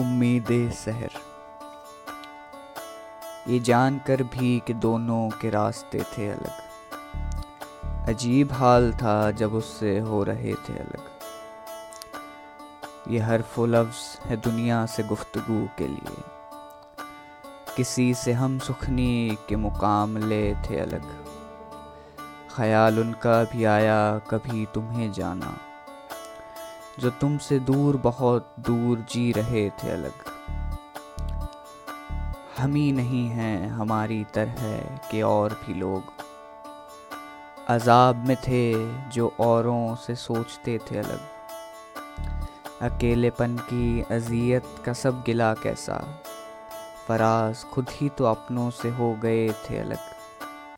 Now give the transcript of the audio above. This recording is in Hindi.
उम्मीद सहर। ये जानकर भी कि दोनों के रास्ते थे अलग। अजीब हाल था जब उससे हो रहे थे अलग। ये हर लफ्ज़ है दुनिया से गुफ्तगु के लिए। किसी से हम सुखनी के मुकाम ले थे अलग। ख्याल उनका भी आया, कभी तुम्हें जाना। जो तुमसे दूर, बहुत दूर जी रहे थे अलग। हम ही नहीं हैं, हमारी तरह के और भी लोग। अजाब में थे जो औरों से सोचते थे अलग। अकेलेपन की अजियत का सब गिला कैसा। फराज खुद ही तो अपनों से हो गए थे अलग।